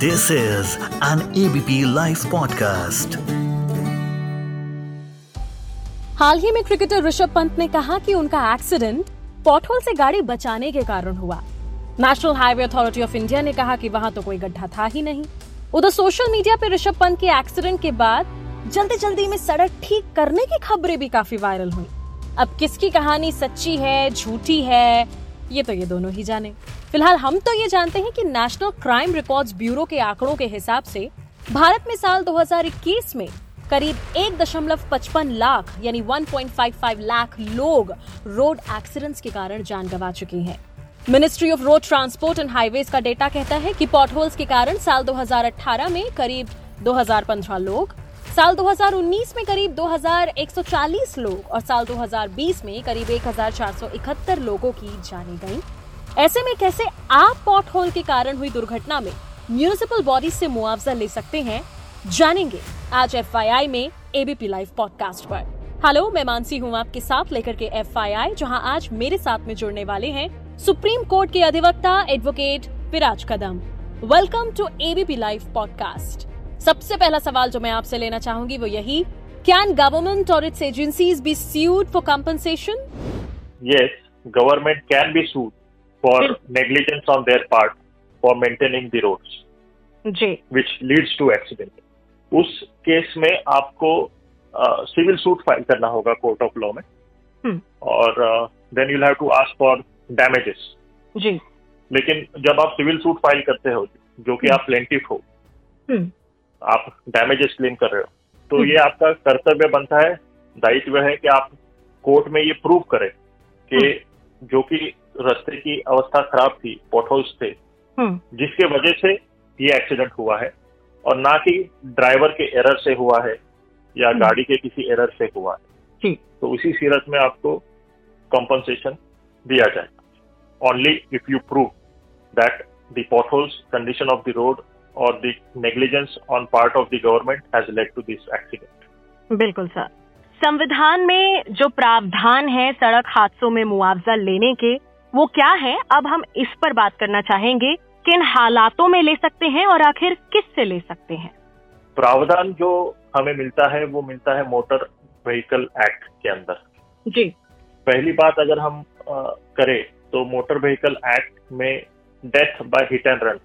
This is an ABP live podcast हाल ही में cricketer Rishabh Pant ने कहा कि उनका एक्सीडेंट पॉटहोल से गाड़ी बचाने के कारण हुआ। National Highway Authority of India ने कहा कि वहाँ तो कोई गड्ढा था ही नहीं। उधर सोशल मीडिया पर ऋषभ पंत के एक्सीडेंट के बाद जल्दी जल्दी में सड़क ठीक करने की खबरें भी काफ़ी वायरल हुई। अब किसकी कहानी सच्ची है, झूठी है, ये तो ये दोनों ही जाने। फ़िलहाल हम तो ये जानते हैं कि नेशनल क्राइम रिकॉर्ड्स ब्यूरो के आंकड़ों के हिसाब से भारत में साल 2021 में करीब एक दशमलव पचपन लाख, यानी 1.55 लाख लोग रोड एक्सीडेंट्स के कारण जान गंवा चुके हैं। Ministry of Road Transport and Highways का डेटा कहता है कि पॉटहोल्स के कारण साल 2018 में करीब 2015 लोग, साल 2019 में करीब 2140 लोग और साल 2020 में करीब 1471 लोगों की जाने गई। ऐसे में कैसे आप पॉट होल के कारण हुई दुर्घटना में म्यूनिसिपल बॉडी से मुआवजा ले सकते हैं जानेंगे आज एफआईआई में एबीपी लाइव पॉडकास्ट पर। हेलो मैं मानसी हूँ आपके साथ लेकर के एफ़ जहाँ आज मेरे साथ में जुड़ने वाले हैं सुप्रीम कोर्ट के अधिवक्ता advocate Viraj Kadam welcome to ABP live podcast सबसे पहला सवाल जो मैं आपसे लेना चाहूँगी वो यही कैन गवर्नमेंट और its agencies be sued for compensation? Yes, government can be sued for negligence on their part for maintaining the roads, जी। which leads to accident. उस केस में आपको सिविल सूट फ़ाइल करना होगा कोर्ट ऑफ़ लॉ में। हम्म। और then you have to ask for damages जी। लेकिन जब आप सिविल सूट फ़ाइल करते हो जो कि आप प्लेंटिफ हो हम्म। आप डैमेजेस क्लेम कर रहे हो तो हम्म। ये आपका कर्तव्य बनता है दायित्व है कि आप कोर्ट में ये प्रूव करें कि जो कि रास्ते की अवस्था खराब थी पोटहोल्स थे। हम्म। जिसके वजह से ये एक्सीडेंट हुआ है। और ना कि ड्राइवर के एरर से हुआ है या हम्म। गाड़ी के किसी एरर से हुआ है। तो उसी सीरत में आपको कॉम्पनसेशन दिया जाएगा। Only if you prove that the potholes condition of the road और the negligence on part of the government has led to this accident बिल्कुल सर। संविधान में जो प्रावधान है सड़क हादसों में मुआवजा लेने के वो क्या है? अब हम इस पर बात करना चाहेंगे किन हालातों में ले सकते हैं और आखिर किस से ले सकते हैं? प्रावधान जो हमें मिलता है वो मिलता है मोटर व्हीकल एक्ट के अंदर। जी। पहली बात अगर हम अ, करें तो मोटर व्हीकल एक्ट में death by hit and run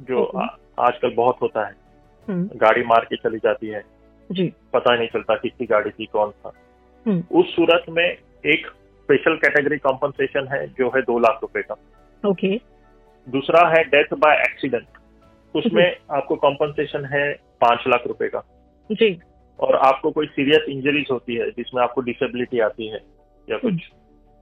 जो आ- आजकल बहुत होता है। हम्म। गाड़ी मार के चली जाती है। जी। पता नहीं चलता किसकी गाड़ी थी कौन था। हम्म। उस सूरत में एक स्पेशल कैटेगरी कॉम्पनसेशन है जो है दो लाख रुपए का। ओके दूसरा है डेथ बाय एक्सीडेंट उसमें आपको कॉम्पनसेशन है पाँच लाख रुपए का। जी। और आपको कोई सीरियस इंजरीज होती है जिसमें आपको डिसेबिलिटी आती है या कुछ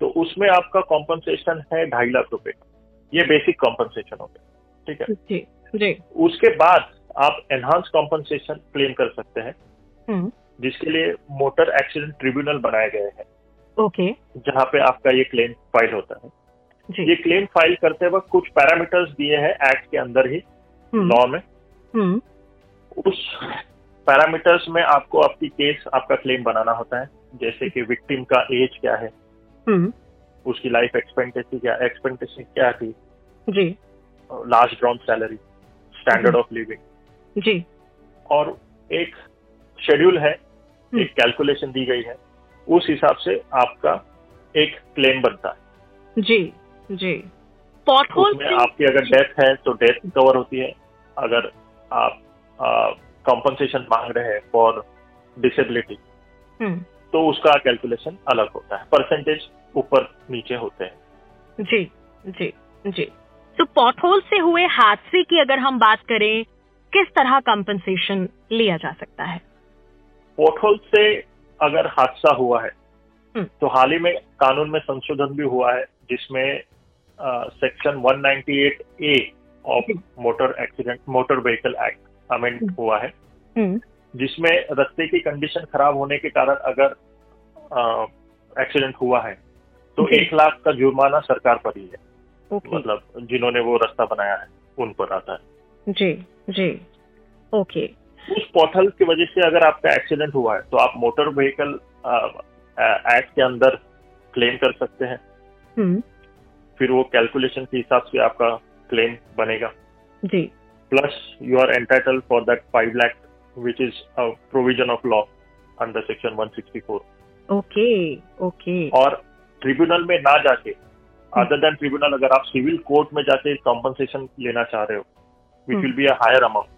तो उसमें आपका कॉम्पनसेशन है ढाई लाख रुपए। का ये बेसिक कॉम्पनसेशन हो गया। ठीक है? जी। जी। उसके बाद आप एनहांस कॉम्पनसेशन क्लेम कर सकते हैं हम्म। जिसके लिए मोटर एक्सीडेंट ट्रिब्यूनल बनाए गए हैं। ओके। जहाँ पे आपका ये क्लेम फ़ाइल होता है। जी। ये क्लेम फ़ाइल करते वक्त कुछ पैरामीटर्स दिए हैं एक्ट के अंदर ही हम्म। लॉ में। हम्म। उस पैरामीटर्स में आपको आपकी केस आपका क्लेम बनाना होता है। जैसे कि विक्टिम का एज क्या है हम्म। उसकी लाइफ एक्सपेक्टेंसी क्या एक्सपेक्टेंसी क्या थी जी। Last drawn salary standard of living जी। और एक शेड्यूल है हम्म। एक कैलकुलेशन दी गई है। उस हिसाब से आपका एक क्लेम बनता है। जी जी। पॉटहोल उसमें आपकी अगर डेथ है तो डेथ कवर होती है। अगर आप कॉम्पनसेशन मांग रहे हैं फॉर डिसेबिलिटी हम्म। तो उसका कैलकुलेशन अलग होता है। परसेंटेज ऊपर नीचे होते हैं। जी जी जी। तो पॉटहोल से हुए हादसे की अगर हम बात करें किस तरह कंपनसेशन लिया जा सकता है? पोर्टहोल से अगर हादसा हुआ है हम्म। तो हाल ही में कानून में संशोधन भी हुआ है जिसमें section 198 A of motor accident motor vehicle act amend. हुआ है। हम्म। जिसमें रस्ते की कंडीशन खराब होने के कारण अगर एक्सीडेंट हुआ है तो एक लाख का जुर्माना सरकार पर ही है। मतलब जिन्होंने वो रास्ता बनाया है उन पर आता है। जी जी। ओके। उस पोर्टल की वजह से अगर आपका एक्सीडेंट हुआ है तो आप मोटर व्हीकल एक्ट के अंदर क्लेम कर सकते हैं। हम्म। फिर वो कैलकुलेशन के हिसाब से आपका क्लेम बनेगा। जी। You are entitled for that 5 lakh which is a provision of law under section 164 okay okay और ट्रिब्यूनल में ना जाके अदर देन ट्रिब्यूनल अगर आप सिविल कोर्ट में जाके कॉम्पनसेशन लेना चाह रहे हो which. Will be a higher amount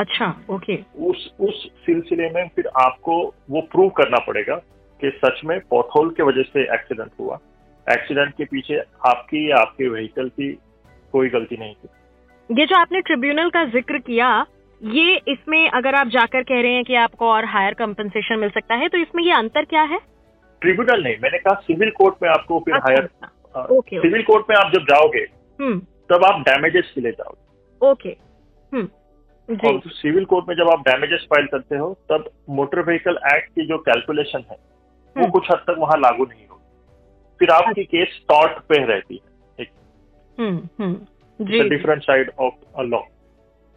अच्छा ओके उस उस सिलसिले में फिर आपको वो प्रूव करना पड़ेगा कि सच में पॉटहोल के वजह से एक्सीडेंट हुआ। एक्सीडेंट के पीछे आपकी या आपके व्हीकल की कोई गलती नहीं थी। ये जो आपने ट्रिब्यूनल का ज़िक्र किया ये इसमें अगर आप जाकर कह रहे हैं कि आपको और हायर कंपनसेशन मिल सकता है तो इसमें ये अंतर क्या है? ट्रिब्यूनल नहीं मैंने कहा सिविल कोर्ट में आपको फिर अच्छा, हायर। सिविल कोर्ट में आप जब जाओगे हम्म। तब आप डैमेजेस के लिए जाओगे। ओके और सिविल कोर्ट में जब आप डैमेजेस फ़ाइल करते हो तब मोटर व्हीकल एक्ट की जो कैलकुलेशन है वो हम्म। कुछ हद तक वहाँ लागू नहीं होगी फिर आपकी केस टॉर्ट पे रहती है different side of a law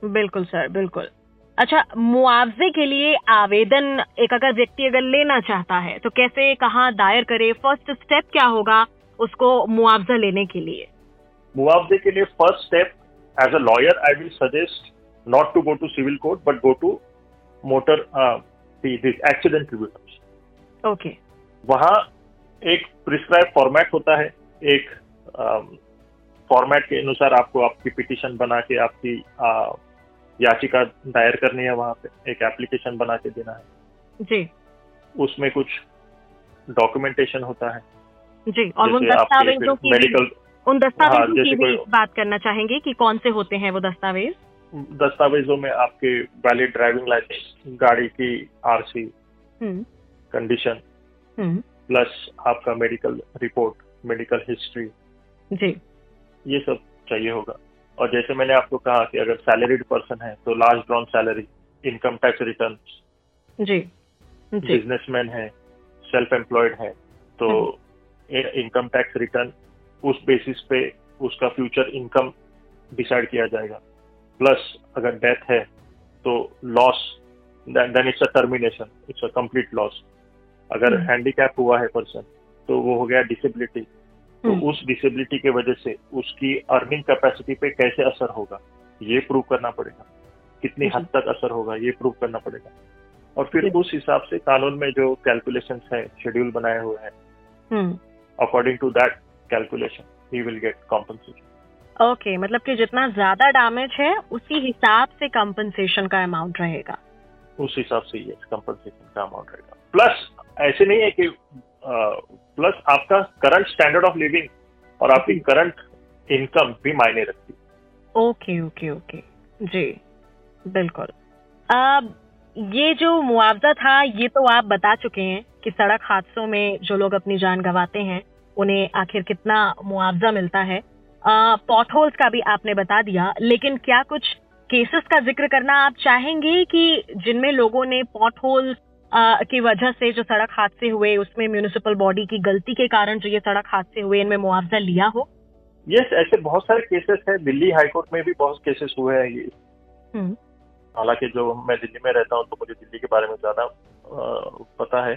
बिल्कुल सर बिल्कुल। अच्छा मुआवजे के लिए आवेदन एक अगर व्यक्ति अगर लेना चाहता है तो कैसे कहाँ दायर करे फ़र्स्ट स्टेप क्या होगा उसको मुआवजा लेने के लिए? मुआवजे के लिए first step as a lawyer I will suggest not to go to civil court but go to motor accident tribunal okay वहाँ एक प्रिस्क्राइब फॉर्मेट होता है एक फॉर्मेट के अनुसार आपको आपकी पिटिशन बना के आपकी आ, याचिका दायर करनी है वहाँ पे एक एप्लीकेशन बना के देना है। जी। उसमें कुछ डॉक्यूमेंटेशन होता है। जी और उन दस्तावेजों की मेडिकल उन दस्तावेजों हाँ, की भी बात करना चाहेंगे कि कौन से होते हैं वो दस्तावेज़? दस्तावेजों में आपके वैलिड ड्राइविंग लाइसेंस गाड़ी की आरसी कंडीशन प्लस आपका मेडिकल रिपोर्ट मेडिकल हिस्ट्री जी। ये सब चाहिए होगा। और जैसे मैंने आपको कहा कि अगर सैलरीड पर्सन है तो last drawn salary income tax return जी। जी। बिजनेसमैन है सेल्फ एम्प्लॉयड है तो इनकम टैक्स रिटर्न उस बेसिस पे उसका फ्यूचर इनकम डिसाइड किया जाएगा। प्लस अगर डेथ है तो loss then it's a termination it's a complete loss अगर। हैंडीकैप हुआ है पर्सन तो वो हो गया डिसेबिलिटी तो हम्म, उस डिसेबिलिटी की वजह से उसकी अर्निंग कैपेसिटी पे कैसे असर होगा? ये प्रूव करना पड़ेगा. कितनी हद तक असर होगा ये प्रूव करना पड़ेगा. और फिर। उस हिसाब से कानून में जो कैलकुलेशन है शेड्यूल बनाए हुए हैं according to that calculation he will get compensation okay okay, मतलब कि जितना ज़्यादा डैमेज है उसी हिसाब से कंपनसेशन का अमाउंट रहेगा। उस हिसाब से ये कंपनसेशन का अमाउंट रहेगा। प्लस ऐसे नहीं है कि प्लस आपका करंट स्टैंडर्ड ऑफ़ लिविंग और आपकी करंट इनकम भी मायने रखती ओके ओके ओके जी बिल्कुल। अब ये जो मुआवजा था ये तो आप बता चुके हैं कि सड़क हादसों में जो लोग अपनी जान गंवाते हैं उन्हें आखिर कितना मुआवजा मिलता है। पॉट होल्स का भी आपने बता दिया लेकिन क्या कुछ केसेस का ज़िक्र करना आप चाहेंगे कि जिनमें लोगों ने पॉट होल की वजह से जो सड़क हादसे हुए उसमें म्यूनिसिपल बॉडी की गलती के कारण जो ये सड़क हादसे हुए इनमें मुआवजा लिया हो? यस yes, ऐसे बहुत सारे केसेस हैं। दिल्ली हाईकोर्ट में भी बहुत केसेस हुए हैं ये। हम्म, हालाँकि जो मैं दिल्ली में रहता हूँ तो मुझे दिल्ली के बारे में ज़्यादा पता है।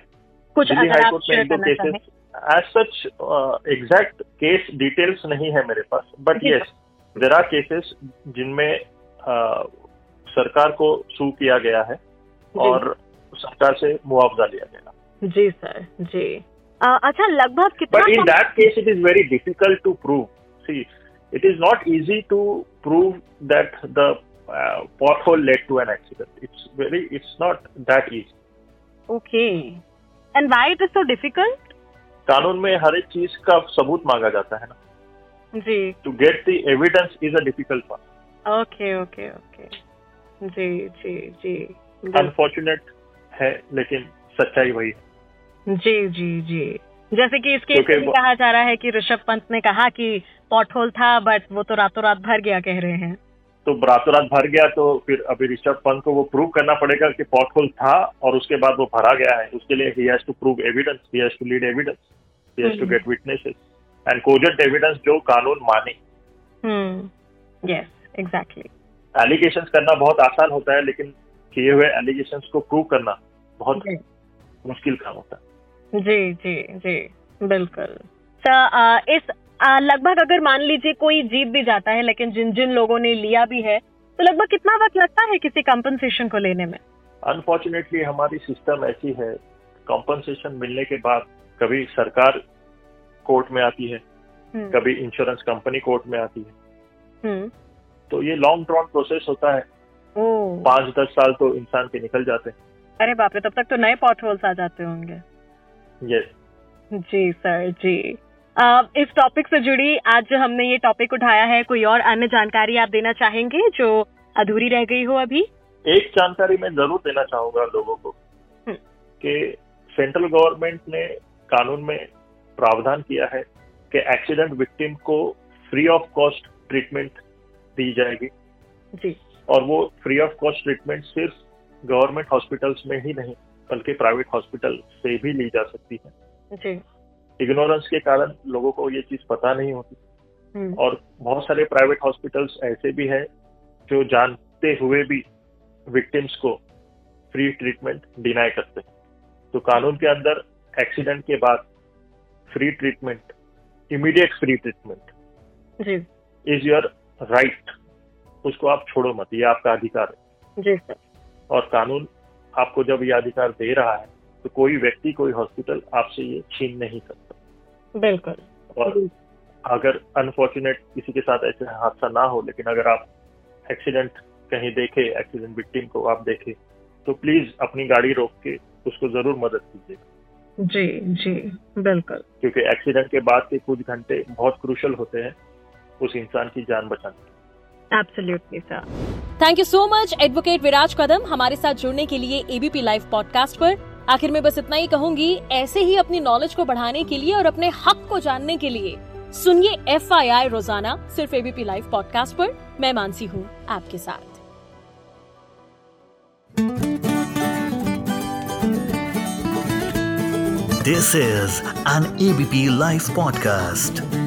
कुछ दिल्ली हाईकोर्ट में शेयर एक दो cases as such exact case details नहीं है मेरे पास बट यस देर केसेस जिनमें सरकार को सू किया गया है और सरकार से मुआवजा लिया गया। जी सर जी। अच्छा लगभग but in that case it is very difficult to prove see it is not easy to prove that the pothole led to an accident it's very it's not that easy okay and why it is so difficult कानून में हर एक चीज़ का सबूत मांगा जाता है ना। जी। To get the evidence is a difficult part okay okay okay जी जी जी। अनफॉर्चुनेट है लेकिन सच्चाई वही है। जी जी जी। जैसे कि इसके वो- कहा जा रहा है कि ऋषभ पंत ने कहा कि पॉटहोल था बट वो तो रातों रात भर गया कह रहे हैं। तो रातों रात भर गया तो फिर अभी ऋषभ पंत को वो प्रूव करना पड़ेगा कि पॉटहोल था और उसके बाद वो भरा गया है। उसके लिए he has to prove evidence he has to lead evidence he has to. Get witnesses and cogent evidence जो कानून माने। हम्म। यस एग्जैक्टली एलिगेशंस करना बहुत आसान होता है लेकिन किए हुए एलिगेशन को प्रूव करना बहुत मुश्किल काम होता है। जी जी जी बिल्कुल। तो इस लगभग अगर मान लीजिए कोई जीत भी जाता है लेकिन जिन जिन लोगों ने लिया भी है तो लगभग कितना वक्त लगता है किसी कंपनसेशन को लेने में? अनफॉर्चुनेटली हमारी सिस्टम ऐसी है कॉम्पनसेशन मिलने के बाद कभी सरकार कोर्ट में आती है हम्म, कभी इंश्योरेंस कंपनी कोर्ट में आती है। हम्म, तो ये लॉन्ग ड्रॉन प्रोसेस होता है। पाँच दस साल तो इंसान के निकल जाते हैं। अरे बाप रे तब तक तो नए पॉटहोल्स आ जाते होंगे। ये जी सर जी। इस टॉपिक से जुड़ी आज जो हमने ये टॉपिक उठाया है कोई और अन्य जानकारी आप देना चाहेंगे जो अधूरी रह गई हो अभी? एक जानकारी मैं ज़रूर देना चाहूँगा लोगों को हम्म। कि सेंट्रल गवर्नमेंट ने कानून में प्रावधान किया है कि एक्सीडेंट विक्टिम को फ्री ऑफ़ कॉस्ट ट्रीटमेंट दी जाएगी। जी। और वो फ्री ऑफ़ कॉस्ट ट्रीटमेंट सिर्फ़ गवर्नमेंट हॉस्पिटल्स में ही नहीं बल्कि प्राइवेट हॉस्पिटल से भी ली जा सकती है। जी। इग्नोरेंस के कारण लोगों को ये चीज़ पता नहीं होती। हम्म, और बहुत सारे प्राइवेट हॉस्पिटल्स ऐसे भी हैं जो जानते हुए भी विक्टिम्स को फ्री ट्रीटमेंट डिनाई करते हैं। तो कानून के अंदर एक्सीडेंट के बाद free treatment immediate free treatment is your right उसको आप छोड़ो मत ये आपका अधिकार है। जी सर। और कानून आपको जब ये अधिकार दे रहा है तो कोई व्यक्ति कोई हॉस्पिटल आपसे ये छीन नहीं सकता। बिल्कुल। और अगर अनफॉर्चुनेट किसी के साथ ऐसे हादसा ना हो लेकिन अगर आप एक्सीडेंट कहीं देखे एक्सीडेंट विक्टिम को आप देखे तो प्लीज़ अपनी गाड़ी रोक के उसको ज़रूर मदद कीजिए। जी जी बिल्कुल। क्योंकि एक्सीडेंट के बाद के कुछ घंटे बहुत क्रूशल होते हैं उस इंसान की जान बचाने absolutely sir thank you so much advocate Viraj Kadam हमारे साथ जुड़ने के लिए एबीपी लाइव पॉडकास्ट पर। आखिर में बस इतना ही कहूँगी, ऐसे ही अपनी नॉलेज को बढ़ाने के लिए और अपने हक को जानने के लिए सुनिए एफ़ रोज़ाना, सिर्फ़ एबीपी लाइव पॉडकास्ट पर, मैं मानसी हूँ आपके साथ This is an ABP Life podcast.